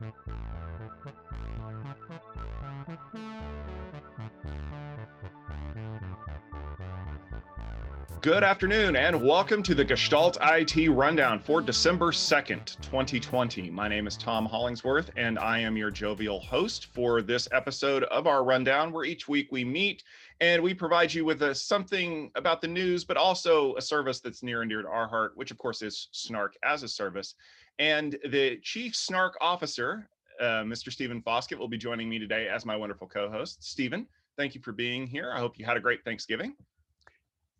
Thank you. Good afternoon and welcome to the Gestalt IT Rundown for December 2nd, 2020. My name is Tom Hollingsworth and I am your jovial host for this episode of our rundown where each week we meet and we provide you with a, something about the news, but also a service that's near and dear to our heart, which of course is Snark as a service. And the Chief Snark Officer, uh, Mr. Stephen Foskett, will be joining me today as my wonderful co host. Stephen, thank you for being here. I hope you had a great Thanksgiving.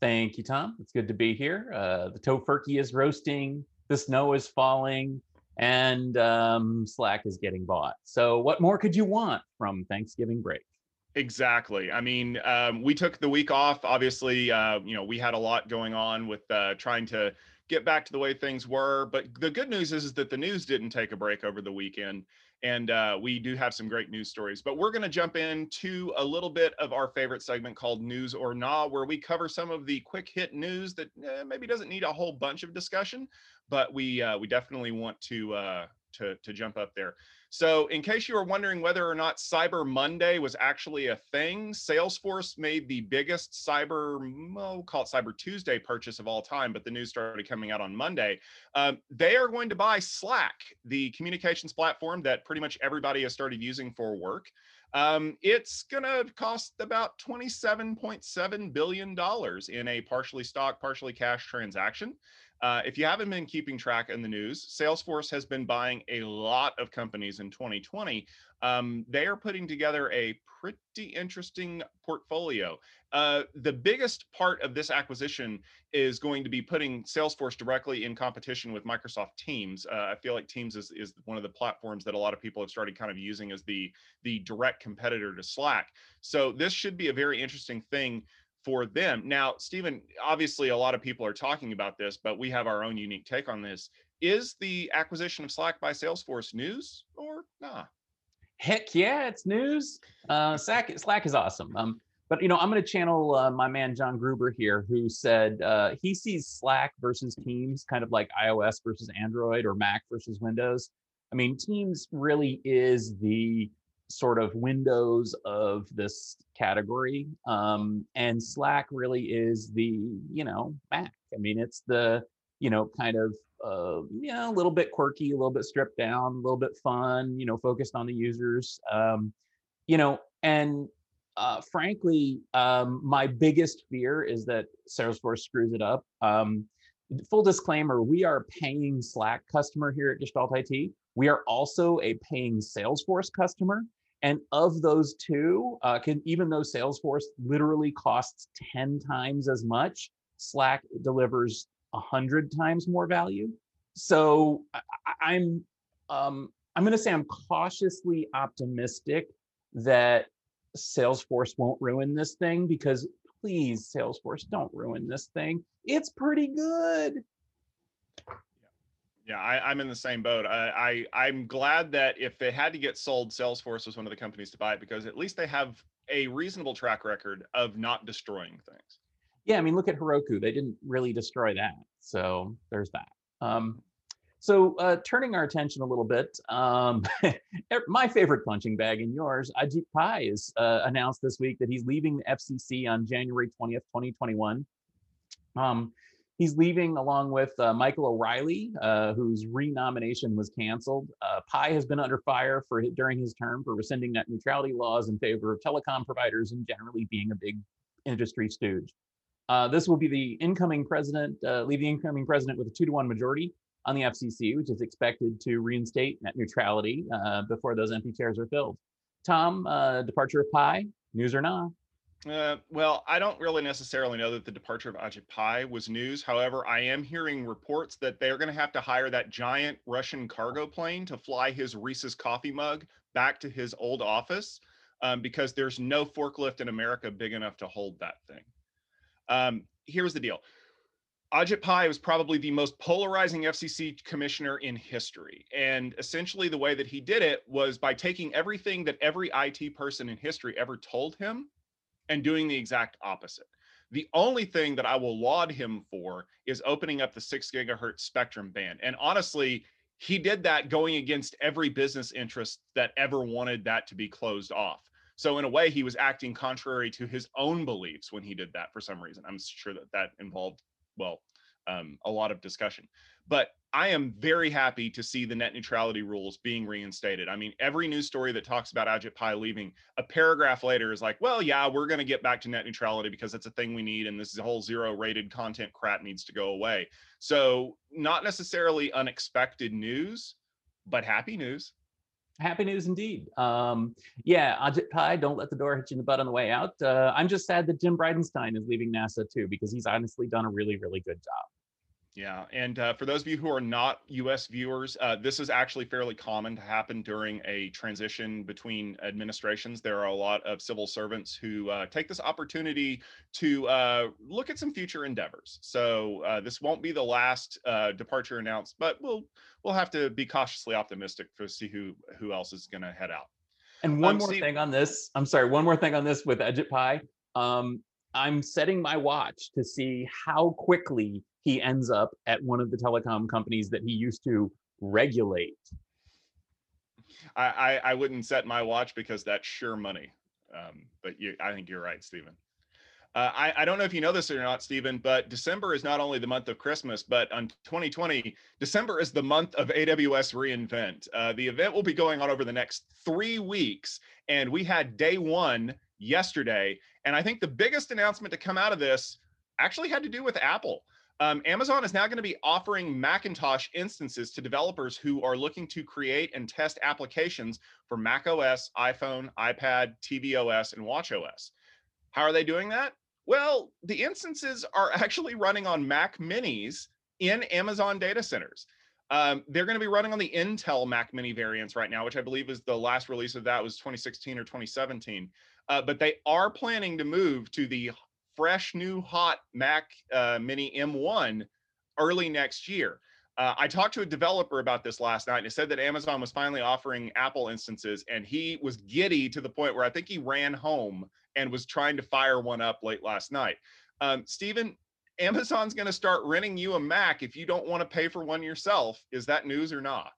Thank you, Tom. It's good to be here. Uh, the tofurkey is roasting, the snow is falling, and um, Slack is getting bought. So, what more could you want from Thanksgiving break? Exactly. I mean, um, we took the week off. Obviously, uh, you know, we had a lot going on with uh, trying to get back to the way things were. But the good news is, is that the news didn't take a break over the weekend and uh, we do have some great news stories. But we're going to jump into a little bit of our favorite segment called News or Nah, where we cover some of the quick hit news that eh, maybe doesn't need a whole bunch of discussion, but we uh, we definitely want to uh, to to jump up there. So, in case you were wondering whether or not Cyber Monday was actually a thing, Salesforce made the biggest cyber, we'll call it Cyber Tuesday purchase of all time, but the news started coming out on Monday. Um, they are going to buy Slack, the communications platform that pretty much everybody has started using for work. Um, it's going to cost about $27.7 billion in a partially stock, partially cash transaction. Uh, if you haven't been keeping track in the news, Salesforce has been buying a lot of companies in 2020. Um, they are putting together a pretty interesting portfolio. Uh, the biggest part of this acquisition is going to be putting Salesforce directly in competition with Microsoft Teams. Uh, I feel like Teams is, is one of the platforms that a lot of people have started kind of using as the, the direct competitor to Slack. So this should be a very interesting thing for them. Now, Stephen, obviously a lot of people are talking about this, but we have our own unique take on this. Is the acquisition of Slack by Salesforce news or nah? Heck yeah, it's news. Uh, Slack, Slack is awesome. Um, but you know, I'm going to channel uh, my man John Gruber here, who said uh, he sees Slack versus Teams kind of like iOS versus Android or Mac versus Windows. I mean, Teams really is the sort of windows of this category. Um, and Slack really is the, you know, Mac. I mean, it's the, you know, kind of, uh, you know, a little bit quirky, a little bit stripped down, a little bit fun, you know, focused on the users. Um, you know, and uh, frankly, um, my biggest fear is that Salesforce screws it up. Um, full disclaimer, we are paying Slack customer here at Gestalt IT. We are also a paying Salesforce customer. And of those two, uh, can even though Salesforce literally costs 10 times as much, Slack delivers 100 times more value. So I, am um, I'm going to say I'm cautiously optimistic that Salesforce won't ruin this thing because please, Salesforce, don't ruin this thing. It's pretty good. Yeah, I, am in the same boat. I, I I'm glad that if they had to get sold, Salesforce was one of the companies to buy it because at least they have a reasonable track record of not destroying things. Yeah, I mean, look at Heroku. They didn't really destroy that. So there's that. Um, so uh, turning our attention a little bit, um, my favorite punching bag and yours, Ajit Pai, has uh, announced this week that he's leaving the FCC on January 20th, 2021. Um, He's leaving along with uh, Michael O'Rielly, uh, whose renomination was canceled. Uh, Pai has been under fire for during his term for rescinding net neutrality laws in favor of telecom providers and generally being a big industry stooge. Uh, this will be the incoming president, uh, leave the incoming president with a two to one majority on the FCC, which is expected to reinstate net neutrality uh, before those empty chairs are filled. Tom, departure of Pai, news or not? Uh, well, I don't really necessarily know that the departure of Ajit Pai was news. However, I am hearing reports that they're going to have to hire that giant Russian cargo plane to fly his Reese's coffee mug back to his old office um, because there's no forklift in America big enough to hold that thing. Um, here's the deal. Ajit Pai was probably the most polarizing FCC commissioner in history. And essentially, the way that he did it was by taking everything that every IT person in history ever told him and doing the exact opposite. The only thing that I will laud him for is opening up the six gigahertz spectrum band. And honestly, he did that going against every business interest that ever wanted that to be closed off. So in a way, he was acting contrary to his own beliefs when he did that for some reason. I'm sure that that involved, well, um, a lot of discussion. But I am very happy to see the net neutrality rules being reinstated. I mean, every news story that talks about Ajit Pai leaving, a paragraph later is like, well, yeah, we're going to get back to net neutrality because it's a thing we need. And this whole zero rated content crap needs to go away. So, not necessarily unexpected news, but happy news. Happy news indeed. Um, yeah, Ajit Pai, don't let the door hit you in the butt on the way out. Uh, I'm just sad that Jim Bridenstine is leaving NASA too, because he's honestly done a really, really good job. Yeah, and uh, for those of you who are not U.S. viewers, uh, this is actually fairly common to happen during a transition between administrations. There are a lot of civil servants who uh, take this opportunity to uh, look at some future endeavors. So uh, this won't be the last uh, departure announced, but we'll we'll have to be cautiously optimistic to see who who else is going to head out. And one um, more Steve, thing on this. I'm sorry. One more thing on this with Ajit Um, I'm setting my watch to see how quickly he ends up at one of the telecom companies that he used to regulate. I, I, I wouldn't set my watch because that's sure money. Um, but you, I think you're right, Stephen. Uh, I, I don't know if you know this or not, Stephen, but December is not only the month of Christmas, but on 2020, December is the month of AWS reInvent. Uh, the event will be going on over the next three weeks, and we had day one yesterday. And I think the biggest announcement to come out of this actually had to do with Apple. Um, Amazon is now going to be offering Macintosh instances to developers who are looking to create and test applications for Mac OS, iPhone, iPad, tvOS, and watchOS. How are they doing that? Well, the instances are actually running on Mac Minis in Amazon data centers. Um, they're going to be running on the Intel Mac Mini variants right now, which I believe is the last release of that was 2016 or 2017. Uh, but they are planning to move to the fresh new hot Mac uh, Mini M1 early next year. Uh, I talked to a developer about this last night and he said that Amazon was finally offering Apple instances and he was giddy to the point where I think he ran home and was trying to fire one up late last night. Um, Stephen, Amazon's going to start renting you a Mac if you don't want to pay for one yourself. Is that news or not?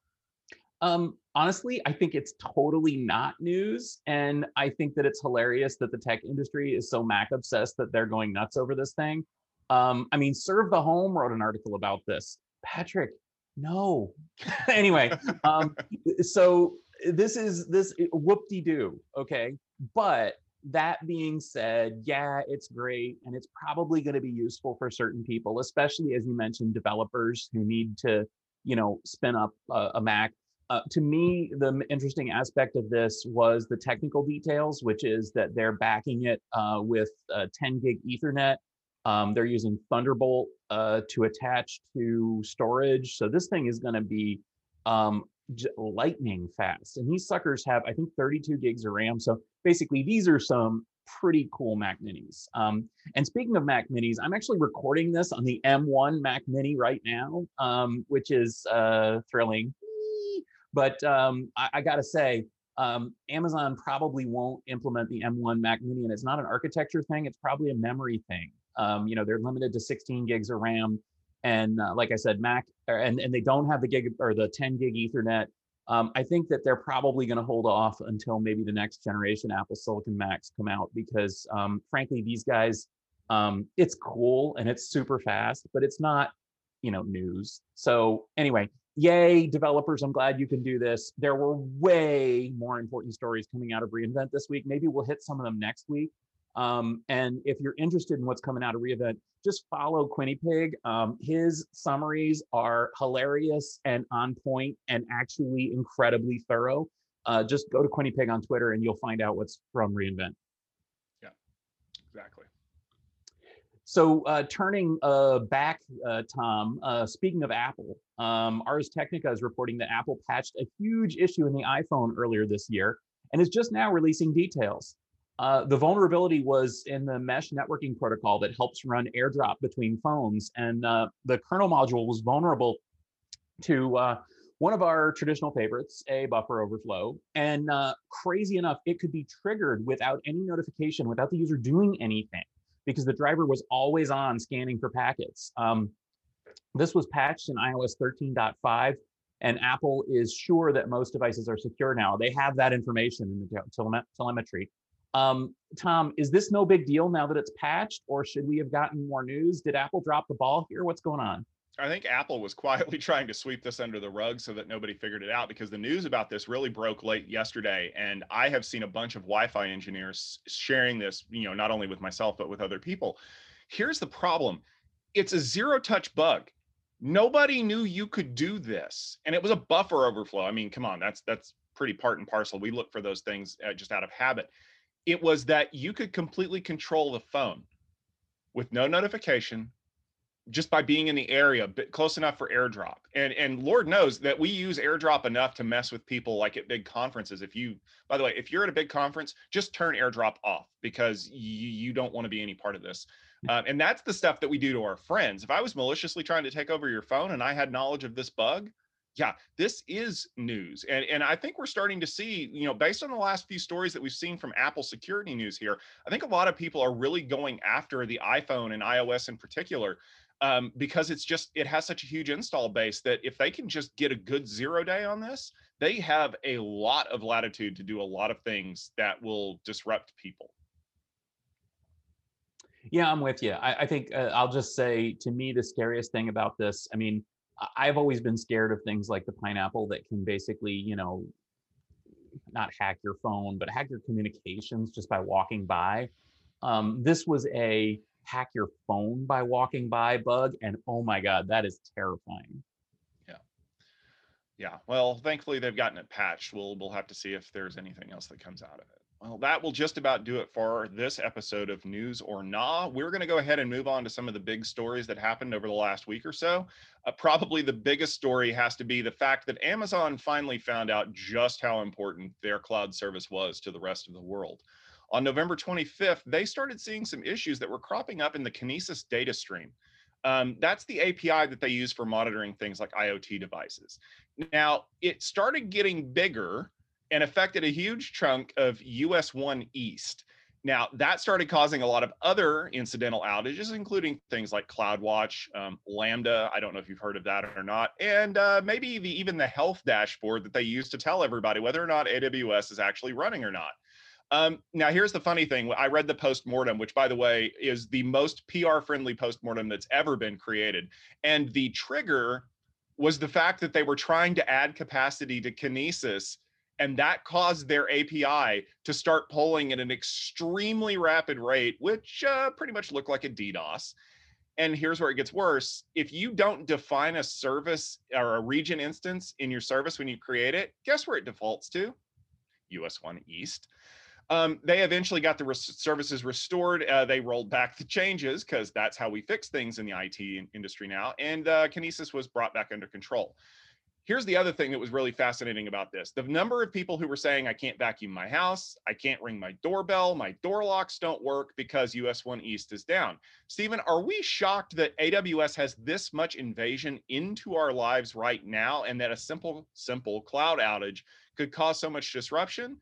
Um, honestly, I think it's totally not news. And I think that it's hilarious that the tech industry is so Mac obsessed that they're going nuts over this thing. Um, I mean, Serve the Home wrote an article about this. Patrick, no. anyway, um, so this is this whoop-de-doo, okay? But that being said, yeah, it's great and it's probably going to be useful for certain people, especially as you mentioned, developers who need to, you know, spin up a, a Mac uh, to me, the interesting aspect of this was the technical details, which is that they're backing it uh, with 10 gig Ethernet. Um, they're using Thunderbolt uh, to attach to storage. So this thing is going to be um, lightning fast. And these suckers have, I think, 32 gigs of RAM. So basically, these are some pretty cool Mac Minis. Um, and speaking of Mac Minis, I'm actually recording this on the M1 Mac Mini right now, um, which is uh, thrilling. But um, I, I got to say, um, Amazon probably won't implement the M1 Mac Mini, and it's not an architecture thing. It's probably a memory thing. Um, you know, they're limited to 16 gigs of RAM, and uh, like I said, Mac, er, and and they don't have the gig or the 10 gig Ethernet. Um, I think that they're probably going to hold off until maybe the next generation Apple Silicon Macs come out because, um, frankly, these guys, um, it's cool and it's super fast, but it's not, you know, news. So anyway, yay, developers, I'm glad you can do this. There were way more important stories coming out of reInvent this week. Maybe we'll hit some of them next week. Um, and if you're interested in what's coming out of reInvent, just follow Quinnypig. Um, his summaries are hilarious and on point and actually incredibly thorough. Uh, just go to Quinnypig on Twitter and you'll find out what's from reInvent. Yeah, exactly. So uh, turning uh, back, uh, Tom, uh, speaking of Apple, um, Ars Technica is reporting that Apple patched a huge issue in the iPhone earlier this year and is just now releasing details. Uh, the vulnerability was in the mesh networking protocol that helps run AirDrop between phones, and uh, the kernel module was vulnerable to one of our traditional favorites, a buffer overflow. And crazy enough, it could be triggered without any notification, without the user doing anything because the driver was always on scanning for packets. Um, this was patched in iOS 13.5, and Apple is sure that most devices are secure now. They have that information in the tele- telemetry. Um, Tom, is this no big deal now that it's patched, or should we have gotten more news? Did Apple drop the ball here? What's going on? I think Apple was quietly trying to sweep this under the rug so that nobody figured it out because the news about this really broke late yesterday. And I have seen a bunch of Wi Fi engineers sharing this, you know, not only with myself, but with other people. Here's the problem it's a zero touch bug. Nobody knew you could do this. And it was a buffer overflow. I mean, come on, that's that's pretty part and parcel. We look for those things uh, just out of habit. It was that you could completely control the phone with no notification, just by being in the area but close enough for airdrop. And and lord knows that we use airdrop enough to mess with people like at big conferences. If you by the way if you're at a big conference just turn airdrop off because you, you don't want to be any part of this. Um, and that's the stuff that we do to our friends. If i was maliciously trying to take over your phone and i had knowledge of this bug yeah this is news. And and i think we're starting to see you know based on the last few stories that we've seen from apple security news here i think a lot of people are really going after the iphone and ios in particular um, because it's just it has such a huge install base that if they can just get a good zero day on this, they have a lot of latitude to do a lot of things that will disrupt people. Yeah, I'm with you. I, I think uh, I'll just say to me the scariest thing about this. I mean, I've always been scared of things like the pineapple that can basically, you know, not hack your phone, but hack your communications just by walking by. Um, this was a hack your phone by walking by bug. And oh my God, that is terrifying. Yeah. Yeah. Well, thankfully they've gotten it patched. We'll we'll have to see if there's anything else that comes out of it. Well, that will just about do it for this episode of News or Nah. We're going to go ahead and move on to some of the big stories that happened over the last week or so. Uh, probably the biggest story has to be the fact that Amazon finally found out just how important their cloud service was to the rest of the world on November 25th, they started seeing some issues that were cropping up in the Kinesis data stream. Um, that's the API that they use for monitoring things like IoT devices. Now, it started getting bigger and affected a huge chunk of US 1 East. Now, that started causing a lot of other incidental outages, including things like CloudWatch, um, Lambda. I don't know if you've heard of that or not. And uh, maybe the, even the health dashboard that they use to tell everybody whether or not AWS is actually running or not. Um, now, here's the funny thing. I read the post mortem, which, by the way, is the most PR friendly post mortem that's ever been created. And the trigger was the fact that they were trying to add capacity to Kinesis, and that caused their API to start pulling at an extremely rapid rate, which uh, pretty much looked like a DDoS. And here's where it gets worse. If you don't define a service or a region instance in your service when you create it, guess where it defaults to? US 1 East. Um, they eventually got the res- services restored. Uh, they rolled back the changes because that's how we fix things in the IT industry now. And uh, Kinesis was brought back under control. Here's the other thing that was really fascinating about this the number of people who were saying, I can't vacuum my house, I can't ring my doorbell, my door locks don't work because US 1 East is down. Stephen, are we shocked that AWS has this much invasion into our lives right now and that a simple, simple cloud outage could cause so much disruption?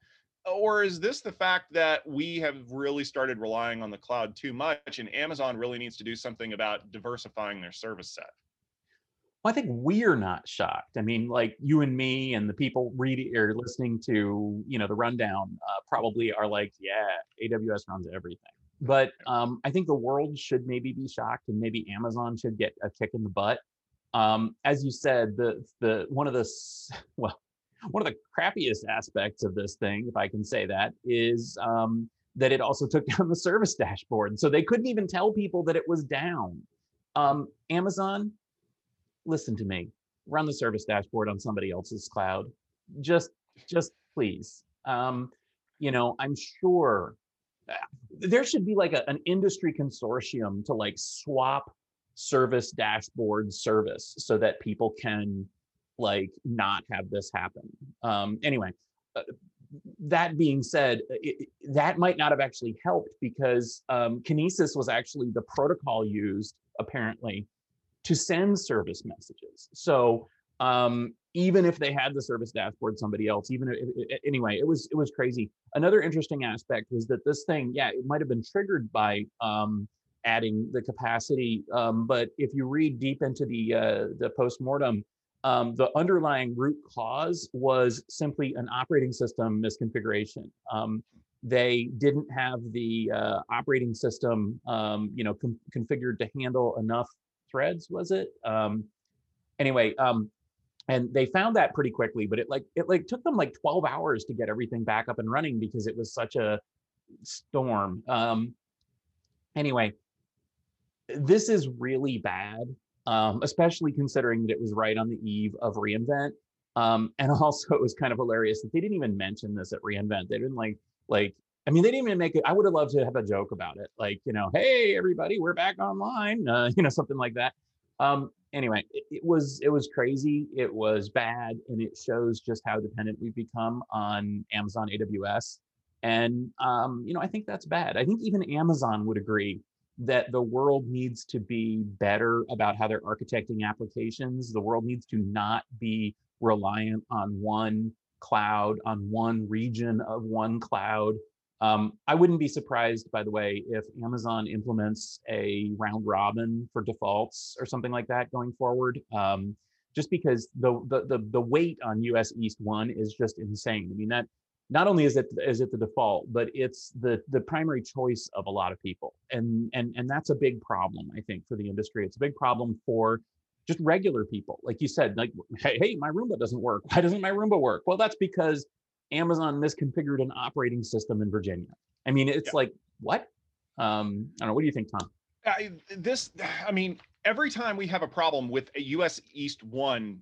Or is this the fact that we have really started relying on the cloud too much and Amazon really needs to do something about diversifying their service set? Well, I think we're not shocked. I mean, like you and me and the people reading or listening to, you know, the rundown uh, probably are like, yeah, AWS runs everything. But um, I think the world should maybe be shocked, and maybe Amazon should get a kick in the butt. Um, as you said, the the one of the well, one of the crappiest aspects of this thing, if I can say that, is um, that it also took down the service dashboard. So they couldn't even tell people that it was down. Um, Amazon, listen to me. Run the service dashboard on somebody else's cloud. Just, just please. Um, you know, I'm sure uh, there should be like a, an industry consortium to like swap service dashboard service so that people can like not have this happen. Um, anyway, uh, that being said, it, that might not have actually helped because um, Kinesis was actually the protocol used apparently to send service messages. So um, even if they had the service dashboard, somebody else, even if, anyway, it was it was crazy. Another interesting aspect was that this thing, yeah, it might have been triggered by um, adding the capacity, um, but if you read deep into the uh, the postmortem, um, the underlying root cause was simply an operating system misconfiguration. Um, they didn't have the uh, operating system, um, you know, com- configured to handle enough threads. Was it? Um, anyway, um, and they found that pretty quickly. But it like it like took them like 12 hours to get everything back up and running because it was such a storm. Um, anyway, this is really bad um, especially considering that it was right on the eve of reInvent. Um, and also, it was kind of hilarious that they didn't even mention this at reInvent. They didn't like like. I mean, they didn't even make it. I would have loved to have a joke about it, like you know, hey everybody, we're back online, uh, you know, something like that. Um, anyway, it, it was it was crazy. It was bad, and it shows just how dependent we've become on Amazon AWS. And um, you know, I think that's bad. I think even Amazon would agree that the world needs to be better about how they're architecting applications. The world needs to not be reliant on one cloud, on one region of one cloud. Um, I wouldn't be surprised, by the way, if Amazon implements a round robin for defaults or something like that going forward. Um, just because the, the the the weight on US East One is just insane. I mean that not only is it is it the default, but it's the the primary choice of a lot of people, and and and that's a big problem I think for the industry. It's a big problem for just regular people, like you said, like hey, hey, my Roomba doesn't work. Why doesn't my Roomba work? Well, that's because Amazon misconfigured an operating system in Virginia. I mean, it's yeah. like what? Um, I don't know. What do you think, Tom? I, this, I mean, every time we have a problem with a US East one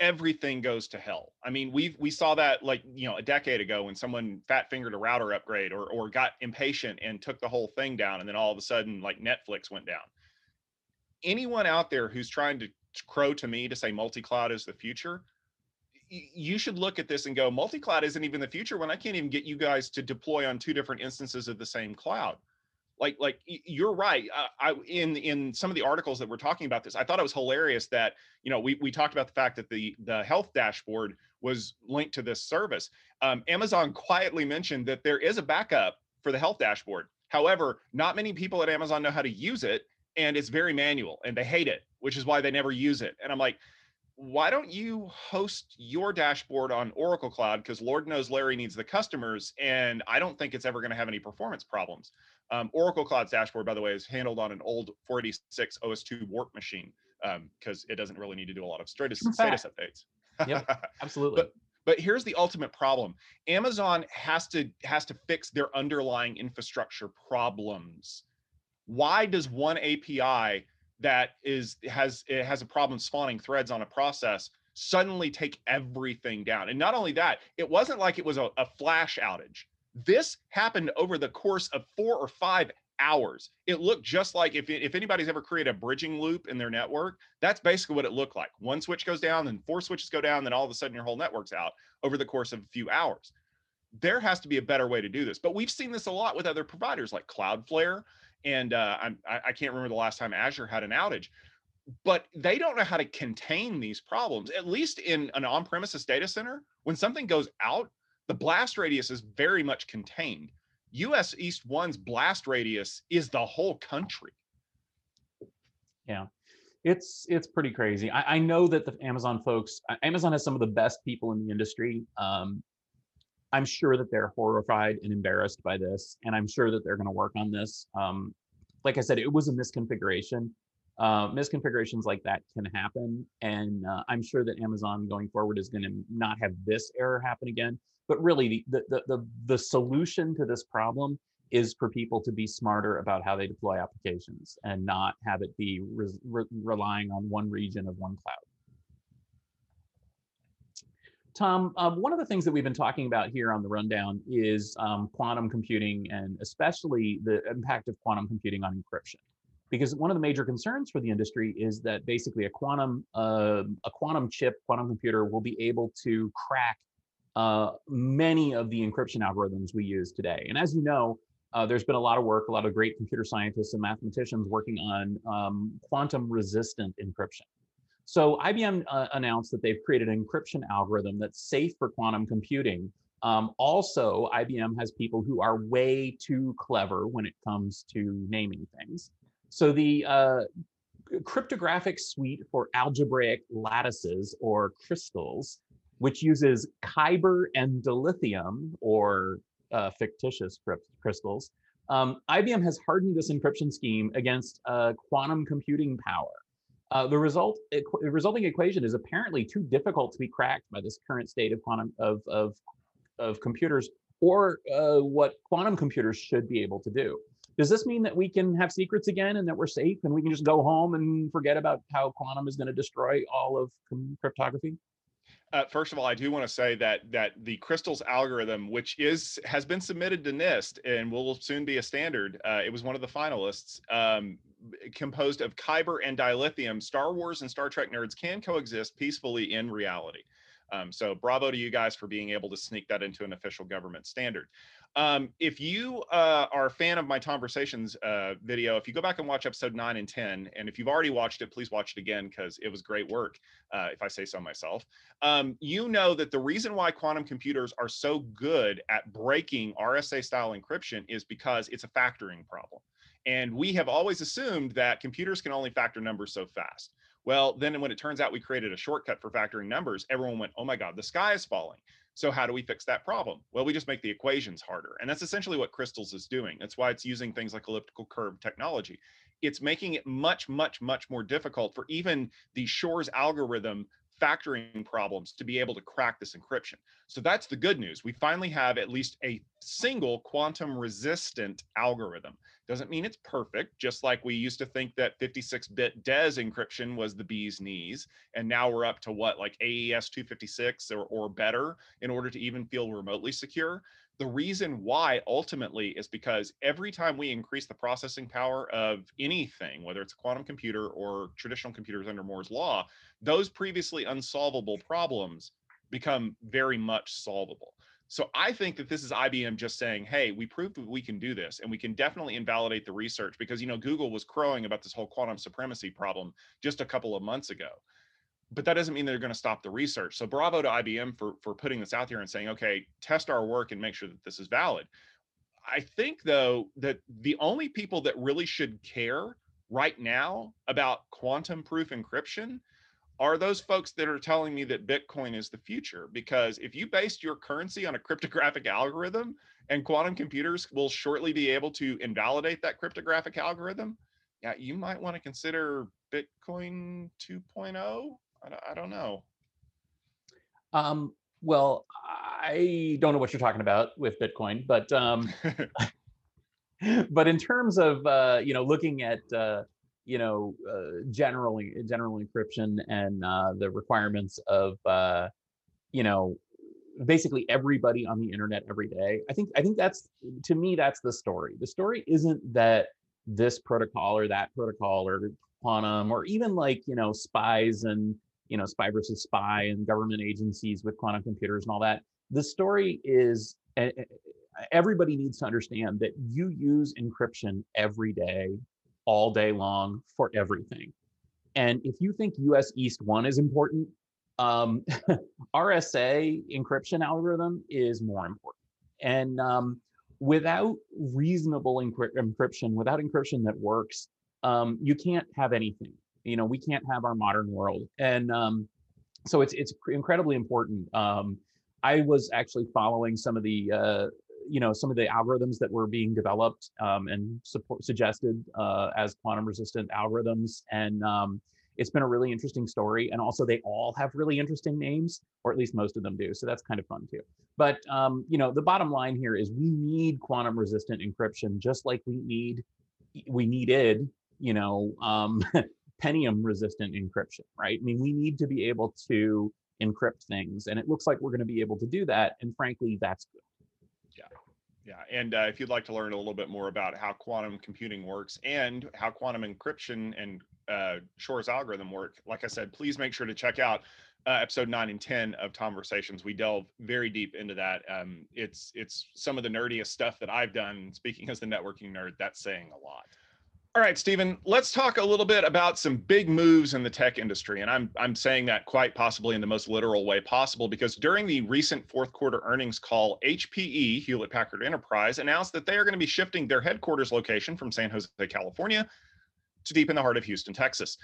everything goes to hell. I mean, we we saw that like you know a decade ago when someone fat fingered a router upgrade or or got impatient and took the whole thing down, and then all of a sudden like Netflix went down. Anyone out there who's trying to crow to me to say multi-cloud is the future, you should look at this and go, multi-cloud isn't even the future when I can't even get you guys to deploy on two different instances of the same cloud like like you're right uh, i in in some of the articles that we're talking about this i thought it was hilarious that you know we, we talked about the fact that the the health dashboard was linked to this service um, amazon quietly mentioned that there is a backup for the health dashboard however not many people at amazon know how to use it and it's very manual and they hate it which is why they never use it and i'm like why don't you host your dashboard on Oracle Cloud? Because Lord knows Larry needs the customers, and I don't think it's ever going to have any performance problems. Um, Oracle Cloud's dashboard, by the way, is handled on an old 486 OS2 Warp machine because um, it doesn't really need to do a lot of status, status updates. yep, absolutely. but, but here's the ultimate problem: Amazon has to has to fix their underlying infrastructure problems. Why does one API that is has it has a problem spawning threads on a process suddenly take everything down? And not only that, it wasn't like it was a, a flash outage this happened over the course of four or five hours. It looked just like if, if anybody's ever created a bridging loop in their network, that's basically what it looked like. One switch goes down, then four switches go down, then all of a sudden your whole network's out over the course of a few hours. There has to be a better way to do this. But we've seen this a lot with other providers like Cloudflare. And uh, I'm, I can't remember the last time Azure had an outage, but they don't know how to contain these problems. At least in an on premises data center, when something goes out, the blast radius is very much contained. US East 1's blast radius is the whole country. Yeah. It's it's pretty crazy. I, I know that the Amazon folks, Amazon has some of the best people in the industry. Um, I'm sure that they're horrified and embarrassed by this, and I'm sure that they're going to work on this. Um, like I said, it was a misconfiguration. Uh, misconfigurations like that can happen, and uh, I'm sure that Amazon going forward is going to not have this error happen again but really the, the the the solution to this problem is for people to be smarter about how they deploy applications and not have it be re- re- relying on one region of one cloud. Tom, um, one of the things that we've been talking about here on the rundown is um, quantum computing and especially the impact of quantum computing on encryption. Because one of the major concerns for the industry is that basically a quantum uh, a quantum chip, quantum computer will be able to crack uh, many of the encryption algorithms we use today. And as you know, uh, there's been a lot of work, a lot of great computer scientists and mathematicians working on um, quantum resistant encryption. So IBM uh, announced that they've created an encryption algorithm that's safe for quantum computing. Um, also, IBM has people who are way too clever when it comes to naming things. So the uh, cryptographic suite for algebraic lattices or crystals, which uses Kyber and dilithium or uh, fictitious crystals. Um, IBM has hardened this encryption scheme against uh, quantum computing power. Uh, the result, the resulting equation is apparently too difficult to be cracked by this current state of quantum of of, of computers, or uh, what quantum computers should be able to do. Does this mean that we can have secrets again and that we're safe and we can just go home and forget about how quantum is going to destroy all of cryptography? Uh, first of all, I do want to say that that the crystals algorithm, which is has been submitted to NIST and will soon be a standard, uh, it was one of the finalists. Um, composed of kyber and dilithium, Star Wars and Star Trek nerds can coexist peacefully in reality. Um, so bravo to you guys for being able to sneak that into an official government standard. Um, if you uh, are a fan of my conversations uh, video, if you go back and watch episode nine and 10, and if you've already watched it, please watch it again because it was great work, uh, if I say so myself. Um, you know that the reason why quantum computers are so good at breaking RSA style encryption is because it's a factoring problem. And we have always assumed that computers can only factor numbers so fast. Well, then when it turns out we created a shortcut for factoring numbers, everyone went, oh my God, the sky is falling. So how do we fix that problem? Well, we just make the equations harder. And that's essentially what Crystals is doing. That's why it's using things like elliptical curve technology. It's making it much, much, much more difficult for even the Shor's algorithm factoring problems to be able to crack this encryption. So that's the good news. We finally have at least a single quantum resistant algorithm. Doesn't mean it's perfect, just like we used to think that 56-bit DES encryption was the bee's knees. And now we're up to what, like AES 256 or, or better in order to even feel remotely secure. The reason why ultimately is because every time we increase the processing power of anything, whether it's a quantum computer or traditional computers under Moore's law, those previously unsolvable problems become very much solvable. So I think that this is IBM just saying, hey, we proved that we can do this and we can definitely invalidate the research because, you know, Google was crowing about this whole quantum supremacy problem just a couple of months ago but that doesn't mean they're going to stop the research. So bravo to IBM for for putting this out there and saying, okay, test our work and make sure that this is valid. I think though that the only people that really should care right now about quantum proof encryption are those folks that are telling me that Bitcoin is the future. Because if you based your currency on a cryptographic algorithm and quantum computers will shortly be able to invalidate that cryptographic algorithm, yeah, you might want to consider Bitcoin 2.0 I, I don't know. Um, well, I don't know what you're talking about with Bitcoin, but um, but in terms of uh, you know looking at uh, you know uh, generally general encryption and uh, the requirements of uh, you know basically everybody on the internet every day, I think I think that's to me that's the story. The story isn't that this protocol or that protocol or quantum or even like you know spies and you know, spy versus spy and government agencies with quantum computers and all that. The story is everybody needs to understand that you use encryption every day, all day long for everything. And if you think US East 1 is important, um, RSA encryption algorithm is more important. And um, without reasonable encryption, without encryption that works, um, you can't have anything you know we can't have our modern world. And um, so it's it's incredibly important. Um, i was actually following some of the uh, you know some of the algorithms that were being developed um, and support, suggested uh, as quantum resistant algorithms. And um, it's been a really interesting story. And also they all have really interesting names or at least most of them do. So that's kind of fun too. But um, you know the bottom line here is we need quantum resistant encryption just like we need we needed you know um, Pentium resistant encryption, right? I mean, we need to be able to encrypt things, and it looks like we're going to be able to do that. And frankly, that's good. Yeah. Yeah. And uh, if you'd like to learn a little bit more about how quantum computing works and how quantum encryption and uh, Shor's algorithm work, like I said, please make sure to check out uh, episode nine and 10 of Conversations. We delve very deep into that. Um, it's, it's some of the nerdiest stuff that I've done. Speaking as the networking nerd, that's saying a lot. All right, Stephen, let's talk a little bit about some big moves in the tech industry. And I'm, I'm saying that quite possibly in the most literal way possible because during the recent fourth quarter earnings call, HPE, Hewlett Packard Enterprise, announced that they are going to be shifting their headquarters location from San Jose, California to deep in the heart of Houston, Texas.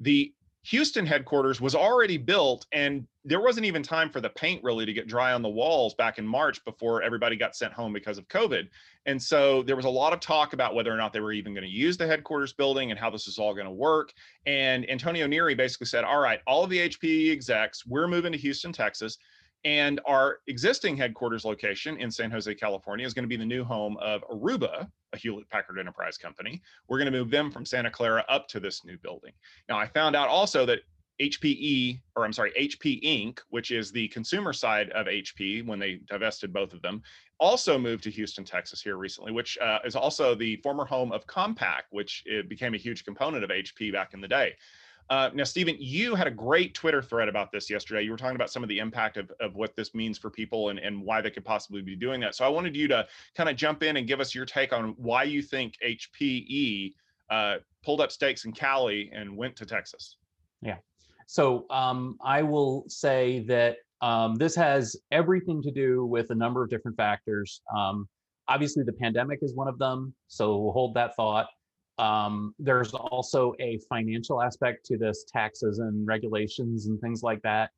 The Houston headquarters was already built, and there wasn't even time for the paint really to get dry on the walls back in March before everybody got sent home because of COVID. And so there was a lot of talk about whether or not they were even going to use the headquarters building and how this is all going to work. And Antonio Neri basically said, All right, all of the HPE execs, we're moving to Houston, Texas. And our existing headquarters location in San Jose, California is going to be the new home of Aruba, a Hewlett Packard Enterprise company. We're going to move them from Santa Clara up to this new building. Now, I found out also that HPE, or I'm sorry, HP Inc., which is the consumer side of HP when they divested both of them, also moved to Houston, Texas here recently, which uh, is also the former home of Compaq, which became a huge component of HP back in the day. Uh, now, Stephen, you had a great Twitter thread about this yesterday. You were talking about some of the impact of, of what this means for people and, and why they could possibly be doing that. So I wanted you to kind of jump in and give us your take on why you think HPE uh, pulled up stakes in Cali and went to Texas. Yeah. So um, I will say that um, this has everything to do with a number of different factors. Um, obviously, the pandemic is one of them. So hold that thought. Um, there's also a financial aspect to this, taxes and regulations and things like that.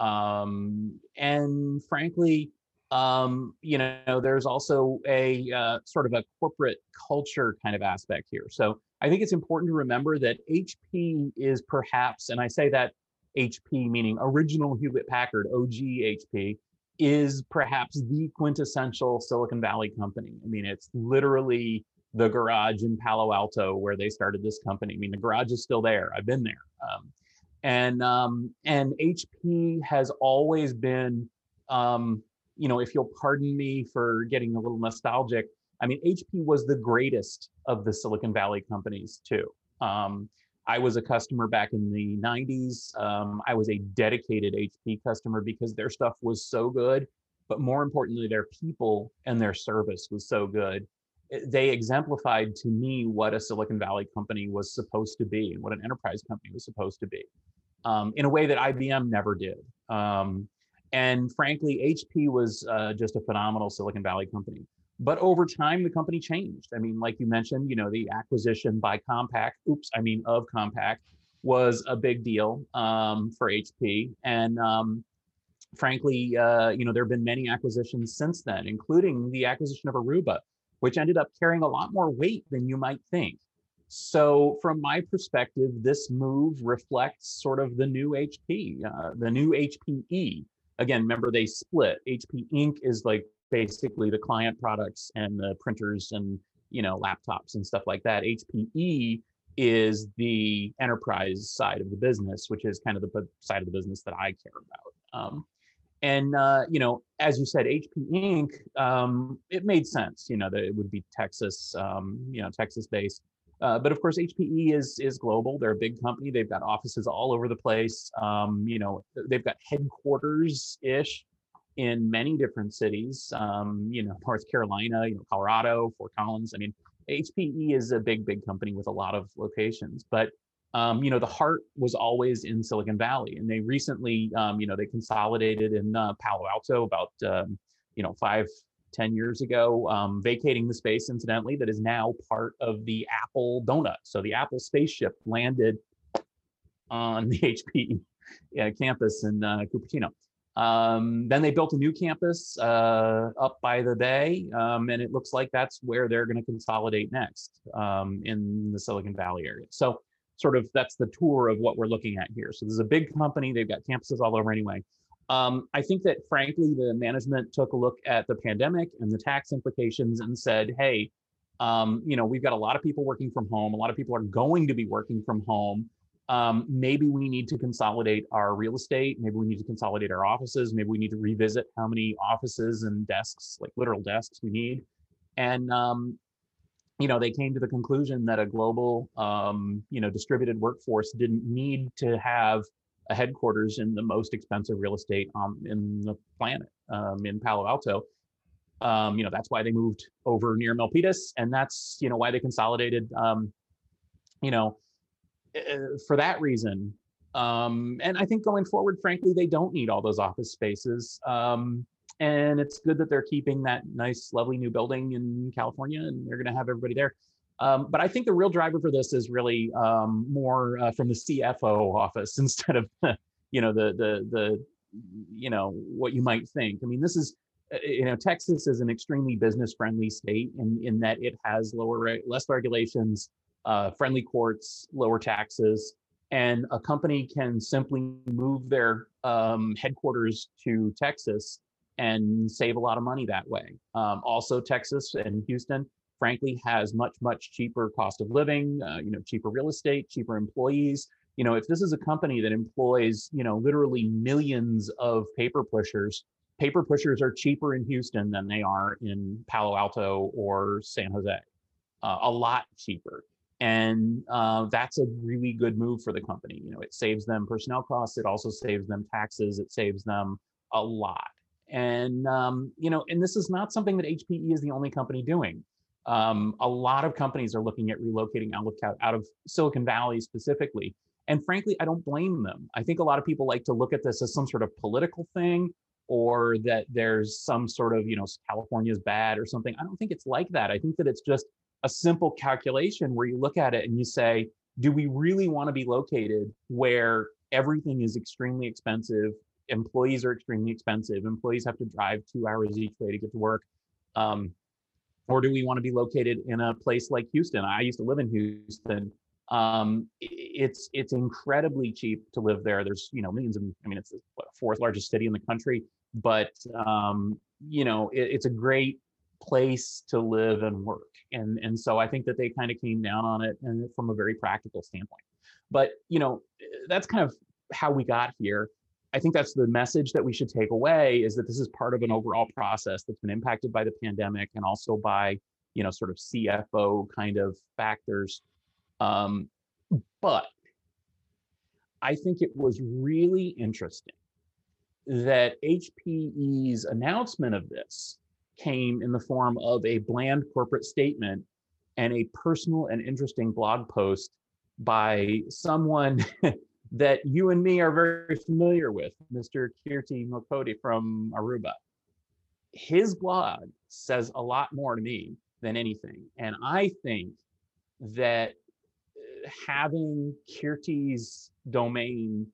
Um, and frankly, um, you know, there's also a uh, sort of a corporate culture kind of aspect here. So I think it's important to remember that HP is perhaps, and I say that HP meaning original Hewlett Packard, OG HP, is perhaps the quintessential Silicon Valley company. I mean, it's literally the garage in Palo Alto where they started this company. I mean, the garage is still there. I've been there. Um, and um, and HP has always been, um, you know, if you'll pardon me for getting a little nostalgic, I mean, HP was the greatest of the Silicon Valley companies too. Um, I was a customer back in the 90s. Um, I was a dedicated HP customer because their stuff was so good, but more importantly, their people and their service was so good they exemplified to me what a Silicon Valley company was supposed to be and what an enterprise company was supposed to be um, in a way that IBM never did. Um, and frankly, HP was uh, just a phenomenal Silicon Valley company. But over time, the company changed. I mean, like you mentioned, you know, the acquisition by Compaq, oops, I mean, of Compaq was a big deal um, for HP. And um, frankly, uh, you know, there have been many acquisitions since then, including the acquisition of Aruba, which ended up carrying a lot more weight than you might think. So, from my perspective, this move reflects sort of the new HP, uh, the new HPE. Again, remember they split. HP Inc. is like basically the client products and the printers and you know laptops and stuff like that. HPE is the enterprise side of the business, which is kind of the side of the business that I care about. Um, and uh, you know, as you said, HP Inc. Um, it made sense, you know, that it would be Texas, um, you know, Texas based. Uh, but of course, HPE is is global. They're a big company. They've got offices all over the place. Um, you know, they've got headquarters ish in many different cities. Um, you know, North Carolina, you know, Colorado, Fort Collins. I mean, HPE is a big, big company with a lot of locations. But um, you know, the heart was always in Silicon Valley, and they recently, um, you know, they consolidated in uh, Palo Alto about, um, you know, five, ten years ago, um, vacating the space, incidentally, that is now part of the Apple donut. So the Apple spaceship landed on the HP uh, campus in uh, Cupertino. Um, then they built a new campus uh, up by the bay, um, and it looks like that's where they're going to consolidate next um, in the Silicon Valley area. So sort of that's the tour of what we're looking at here. So there's a big company, they've got campuses all over anyway. Um, I think that frankly, the management took a look at the pandemic and the tax implications and said, hey, um, you know, we've got a lot of people working from home. A lot of people are going to be working from home. Um, maybe we need to consolidate our real estate. Maybe we need to consolidate our offices. Maybe we need to revisit how many offices and desks, like literal desks, we need. And um, you know, they came to the conclusion that a global, um, you know, distributed workforce didn't need to have a headquarters in the most expensive real estate um, in the planet, um, in Palo Alto. Um, you know, that's why they moved over near Milpitas, and that's you know why they consolidated. Um, you know, uh, for that reason. Um, and I think going forward, frankly, they don't need all those office spaces. And it's good that they're keeping that nice, lovely new building in California, and they're going to have everybody there. Um, but I think the real driver for this is really um, more uh, from the CFO office instead of, you know, the the the, you know, what you might think. I mean, this is, uh, you know, Texas is an extremely business friendly state in in that it has lower less regulations, uh, friendly courts, lower taxes, and a company can simply move their um, headquarters to Texas and save a lot of money that way. Um, also, Texas and Houston frankly has much much cheaper cost of living uh, you know cheaper real estate cheaper employees. You know if this is a company that employs you know literally millions of paper pushers paper pushers are cheaper in houston than they are in palo alto or san jose uh, a lot cheaper. And uh, that's a really good move for the company. You know it saves them personnel costs it also saves them taxes it saves them a lot and um, you know and this is not something that hpe is the only company doing um, a lot of companies are looking at relocating out of, Silicon Valley specifically. And frankly, I don't blame them. I think a lot of people like to look at this as some sort of political thing or that there's some sort of, you know, California's bad or something. I don't think it's like that. I think that it's just a simple calculation where you look at it and you say, do we really want to be located where everything is extremely expensive? Employees are extremely expensive. Employees have to drive two hours each way to get to work. Um, or do we want to be located in a place like Houston? I used to live in Houston. Um, it's it's incredibly cheap to live there. There's you know millions of I mean it's the fourth largest city in the country, but um, you know it, it's a great place to live and work. And and so I think that they kind of came down on it and from a very practical standpoint. But you know that's kind of how we got here. I think that's the message that we should take away is that this is part of an overall process that's been impacted by the pandemic and also by, you know, sort of CFO kind of factors. Um, but I think it was really interesting that HPE's announcement of this came in the form of a bland corporate statement and a personal and interesting blog post by someone that you and me are very familiar with, Mr. Keerti Melkote from Aruba. His blog says a lot more to me than anything. And I think that uh, having Keerti's domain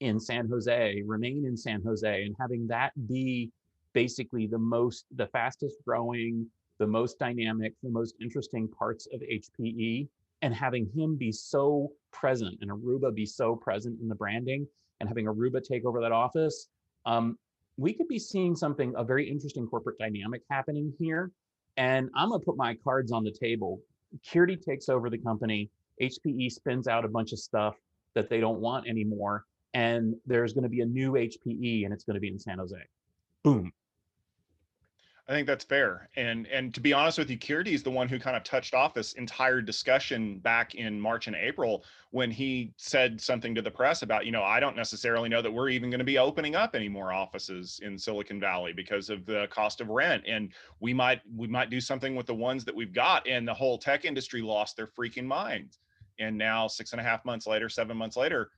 in San Jose remain in San Jose and having that be basically the most, the fastest growing, the most dynamic, the most interesting parts of HPE and having him be so present and Aruba be so present in the branding and having Aruba take over that office, um, we could be seeing something, a very interesting corporate dynamic happening here. And I'm gonna put my cards on the table. Keerti takes over the company, HPE spins out a bunch of stuff that they don't want anymore. And there's gonna be a new HPE and it's gonna be in San Jose. Boom. I think that's fair. And and to be honest with you, Keerti is the one who kind of touched off this entire discussion back in March and April when he said something to the press about, you know, I don't necessarily know that we're even going to be opening up any more offices in Silicon Valley because of the cost of rent. And we might we might do something with the ones that we've got. And the whole tech industry lost their freaking minds. And now six and a half months later, seven months later,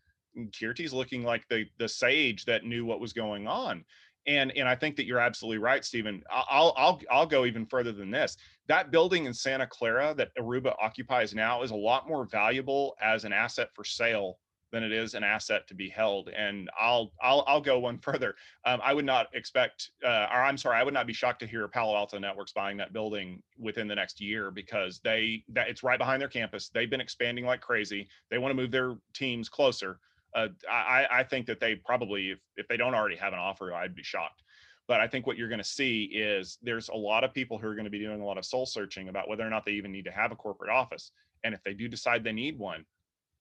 Keerti's looking like the the sage that knew what was going on and and I think that you're absolutely right, Stephen. I'll I'll I'll go even further than this. That building in Santa Clara that Aruba occupies now is a lot more valuable as an asset for sale than it is an asset to be held. And I'll I'll I'll go one further. Um, I would not expect, uh, or I'm sorry, I would not be shocked to hear Palo Alto Networks buying that building within the next year because they that it's right behind their campus. They've been expanding like crazy. They want to move their teams closer uh, I, I think that they probably, if, if they don't already have an offer, I'd be shocked. But I think what you're going to see is there's a lot of people who are going to be doing a lot of soul searching about whether or not they even need to have a corporate office. And if they do decide they need one,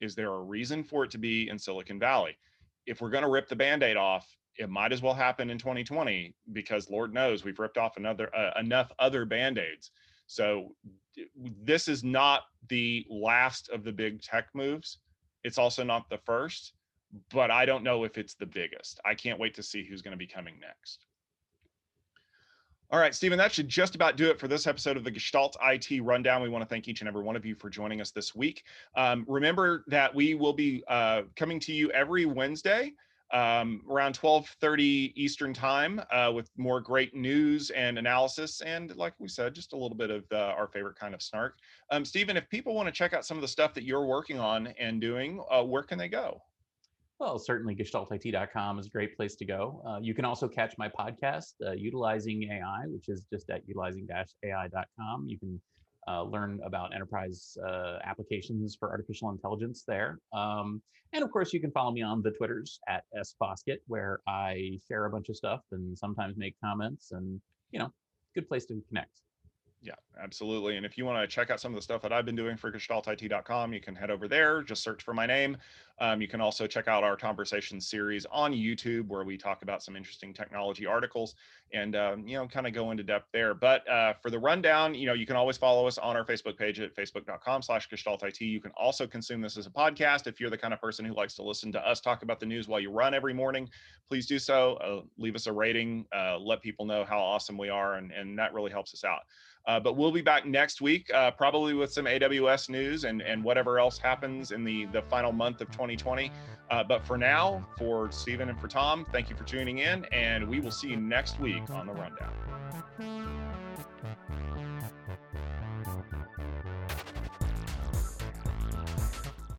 is there a reason for it to be in Silicon Valley? If we're going to rip the band aid off, it might as well happen in 2020 because Lord knows we've ripped off another uh, enough other band aids. So this is not the last of the big tech moves. It's also not the first but I don't know if it's the biggest. I can't wait to see who's going to be coming next. All right, Stephen, that should just about do it for this episode of the Gestalt IT Rundown. We want to thank each and every one of you for joining us this week. Um, remember that we will be uh, coming to you every Wednesday um, around 12:30 Eastern time uh, with more great news and analysis, and like we said, just a little bit of uh, our favorite kind of snark. Um, Stephen, if people want to check out some of the stuff that you're working on and doing, uh, where can they go? Well, certainly gestaltit.com is a great place to go. Uh, you can also catch my podcast, uh, Utilizing AI, which is just at utilizing-ai.com. You can uh, learn about enterprise uh, applications for artificial intelligence there. Um, and of course, you can follow me on the Twitters at sfoskett, where I share a bunch of stuff and sometimes make comments and, you know, good place to connect. Yeah, absolutely. And if you want to check out some of the stuff that I've been doing for gestaltit.com, you can head over there, just search for my name. Um, you can also check out our conversation series on YouTube where we talk about some interesting technology articles and, um, you know, kind of go into depth there. But uh, for the rundown, you know, you can always follow us on our Facebook page at facebook.com slash gestaltit. You can also consume this as a podcast. If you're the kind of person who likes to listen to us talk about the news while you run every morning, please do so. Uh, leave us a rating, uh, let people know how awesome we are, and, and that really helps us out. Uh, but we'll be back next week, uh, probably with some AWS news and, and whatever else happens in the, the final month of 2020. Uh, but for now, for Stephen and for Tom, thank you for tuning in, and we will see you next week on The Rundown.